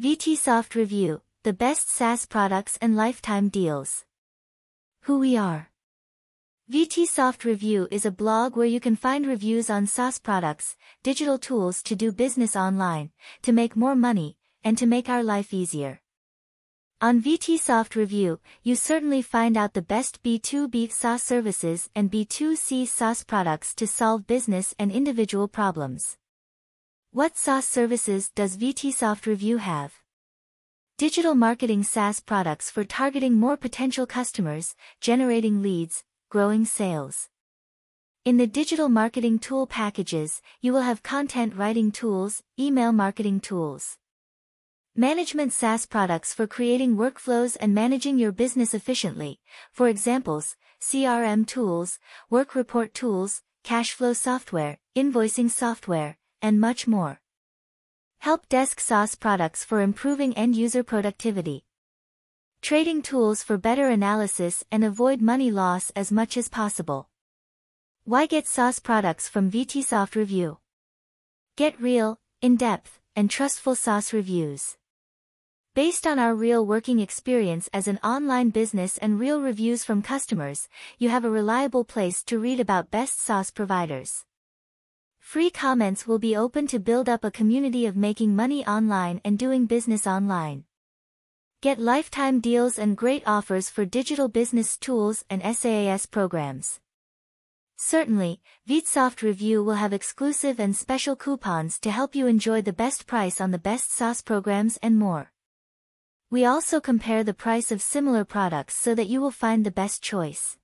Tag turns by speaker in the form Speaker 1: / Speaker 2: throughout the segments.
Speaker 1: VTsoft Review, the best SaaS products and lifetime deals. Who we are. VTsoft Review is a blog where you can find reviews on SaaS products, digital tools to do business online, to make more money, and to make our life easier. On VTsoft Review, you certainly find out the best B2B SaaS services and B2C SaaS products to solve business and individual problems. What SaaS services does VTsoft Review have? Digital marketing SaaS products for targeting more potential customers, generating leads, growing sales. In the digital marketing tool packages, you will have content writing tools, email marketing tools. Management SaaS products for creating workflows and managing your business efficiently, for examples, CRM tools, work report tools, cash flow software, invoicing software, and much more. Help Desk SaaS products for improving end-user productivity. Trading tools for better analysis and avoid money loss as much as possible. Why get SaaS products from VTsoft Review? Get real, in-depth, and trustful SaaS reviews. Based on our real working experience as an online business and real reviews from customers, you have a reliable place to read about best SaaS providers. Free comments will be open to build up a community of making money online and doing business online. Get lifetime deals and great offers for digital business tools and SaaS programs. Certainly, VTsoft Review will have exclusive and special coupons to help you enjoy the best price on the best SaaS programs and more. We also compare the price of similar products so that you will find the best choice.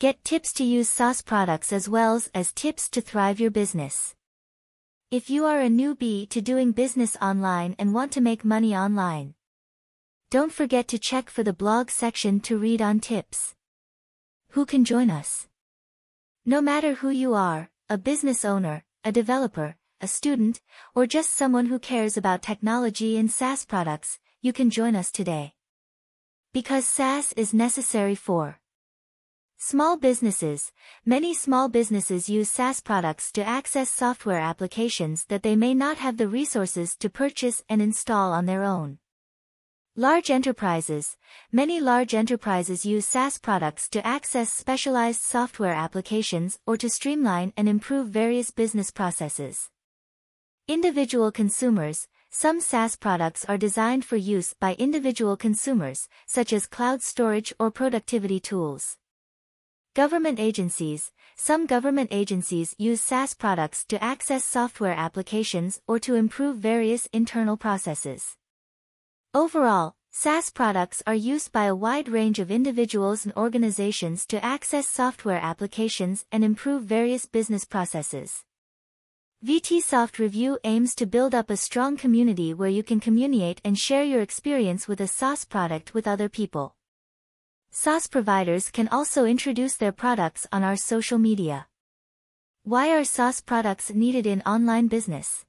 Speaker 1: Get tips to use SaaS products as well as tips to thrive your business. If you are a newbie to doing business online and want to make money online, don't forget to check for the blog section to read on tips. Who can join us? No matter who you are, a business owner, a developer, a student, or just someone who cares about technology and SaaS products, you can join us today. Because SaaS is necessary for Small businesses. Many small businesses use SaaS products to access software applications that they may not have the resources to purchase and install on their own. Large enterprises. Many large enterprises use SaaS products to access specialized software applications or to streamline and improve various business processes. Individual consumers. Some SaaS products are designed for use by individual consumers, such as cloud storage or productivity tools. Government agencies. Some government agencies use SaaS products to access software applications or to improve various internal processes. Overall, SaaS products are used by a wide range of individuals and organizations to access software applications and improve various business processes. VTsoft Review aims to build up a strong community where you can communicate and share your experience with a SaaS product with other people. SaaS providers can also introduce their products on our social media. Why are SaaS products needed in online business?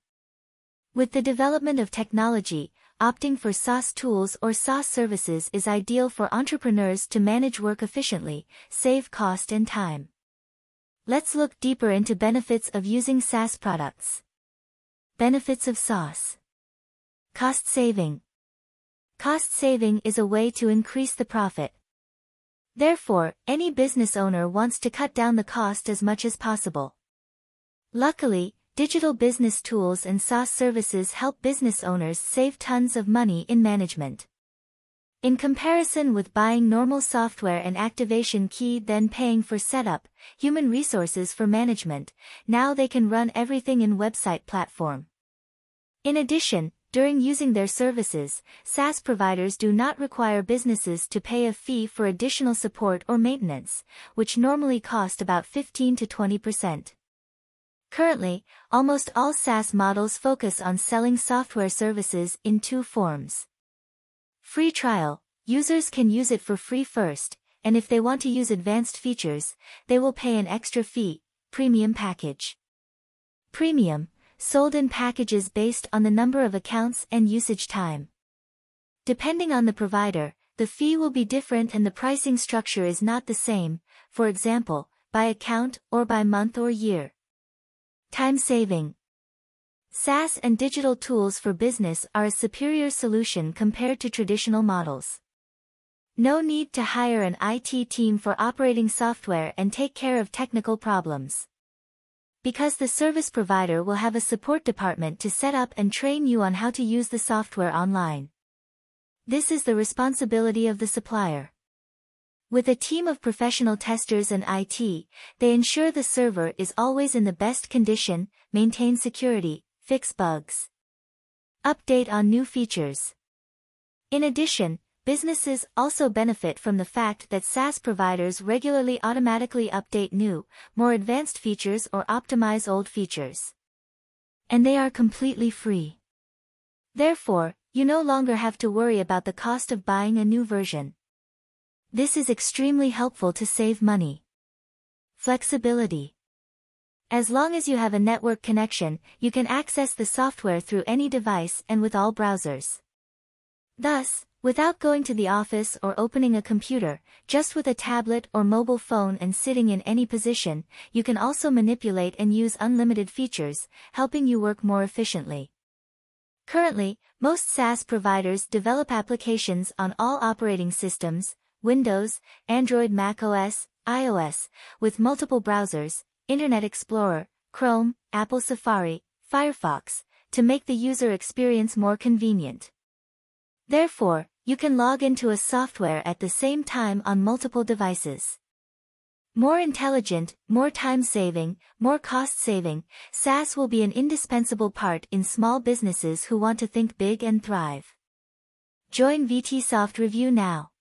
Speaker 1: With the development of technology, opting for SaaS tools or SaaS services is ideal for entrepreneurs to manage work efficiently, save cost and time. Let's look deeper into benefits of using SaaS products. Benefits of SaaS. Cost saving. Cost saving is a way to increase the profit. Therefore, any business owner wants to cut down the cost as much as possible. Luckily, digital business tools and SaaS services help business owners save tons of money in management. In comparison with buying normal software and activation key then paying for setup, human resources for management, now they can run everything in website platform. In addition, during using their services, SaaS providers do not require businesses to pay a fee for additional support or maintenance, which normally cost about 15 to 20%. Currently, almost all SaaS models focus on selling software services in two forms. Free trial, users can use it for free first, and if they want to use advanced features, they will pay an extra fee, premium package. Premium, sold in packages based on the number of accounts and usage time. Depending on the provider, the fee will be different and the pricing structure is not the same, for example, by account or by month or year. Time saving. SaaS and digital tools for business are a superior solution compared to traditional models. No need to hire an IT team for operating software and take care of technical problems. Because the service provider will have a support department to set up and train you on how to use the software online. This is the responsibility of the supplier. With a team of professional testers and IT, they ensure the server is always in the best condition, maintain security, fix bugs. Update on new features. In addition, businesses also benefit from the fact that SaaS providers regularly automatically update new, more advanced features or optimize old features. And they are completely free. Therefore, you no longer have to worry about the cost of buying a new version. This is extremely helpful to save money. Flexibility. As long as you have a network connection, you can access the software through any device and with all browsers. Thus, without going to the office or opening a computer, just with a tablet or mobile phone and sitting in any position, you can also manipulate and use unlimited features, helping you work more efficiently. Currently, most SaaS providers develop applications on all operating systems, Windows, Android Mac OS, iOS, with multiple browsers, Internet Explorer, Chrome, Apple Safari, Firefox, to make the user experience more convenient. Therefore, you can log into a software at the same time on multiple devices. More intelligent, more time-saving, more cost-saving, SaaS will be an indispensable part in small businesses who want to think big and thrive. Join VTsoft Review now.